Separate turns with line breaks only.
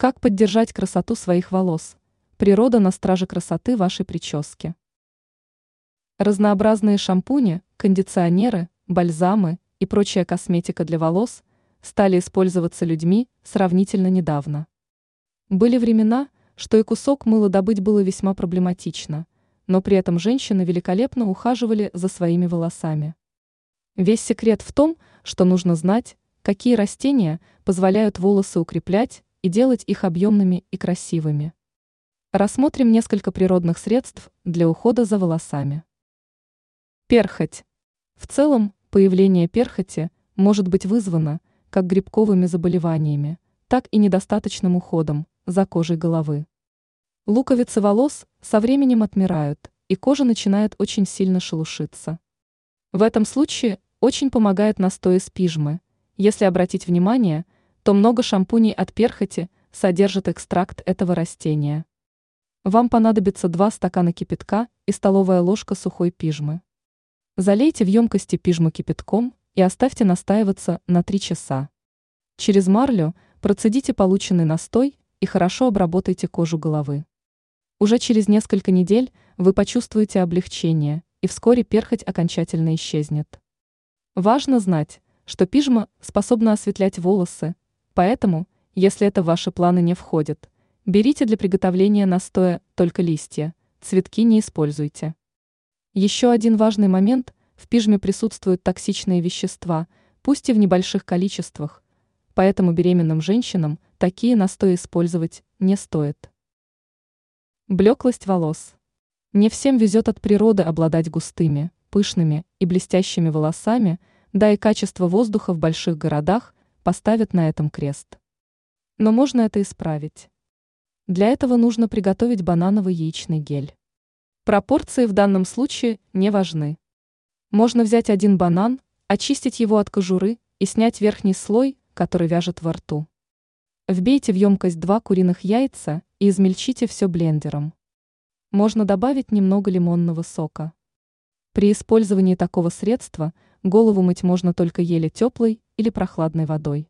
Как поддержать красоту своих волос? Природа на страже красоты вашей прически. Разнообразные шампуни, кондиционеры, бальзамы и прочая косметика для волос стали использоваться людьми сравнительно недавно. Были времена, что и кусок мыла добыть было весьма проблематично, но при этом женщины великолепно ухаживали за своими волосами. Весь секрет в том, что нужно знать, какие растения позволяют волосы укреплять и делать их объемными и красивыми. Рассмотрим несколько природных средств для ухода за волосами. Перхоть. В целом, появление перхоти может быть вызвано как грибковыми заболеваниями, так и недостаточным уходом за кожей головы. Луковицы волос со временем отмирают, и кожа начинает очень сильно шелушиться. В этом случае очень помогает настой из пижмы. Если обратить внимание, то много шампуней от перхоти содержат экстракт этого растения. Вам понадобится 2 стакана кипятка и столовая ложка сухой пижмы. Залейте в емкости пижму кипятком и оставьте настаиваться на 3 часа. Через марлю процедите полученный настой и хорошо обработайте кожу головы. Уже через несколько недель вы почувствуете облегчение, и вскоре перхоть окончательно исчезнет. Важно знать, что пижма способна осветлять волосы, поэтому, если это в ваши планы не входит, берите для приготовления настоя только листья, цветки не используйте. Еще один важный момент – в пижме присутствуют токсичные вещества, пусть и в небольших количествах, поэтому беременным женщинам такие настои использовать не стоит. Блеклость волос. Не всем везет от природы обладать густыми, пышными и блестящими волосами, да и качество воздуха в больших городах поставят на этом крест. Но можно это исправить. Для этого нужно приготовить банановый яичный гель. Пропорции в данном случае не важны. Можно взять один банан, очистить его от кожуры и снять верхний слой, который вяжет во рту. Вбейте в емкость два куриных яйца и измельчите все блендером. Можно добавить немного лимонного сока. При использовании такого средства голову мыть можно только еле теплой или прохладной водой.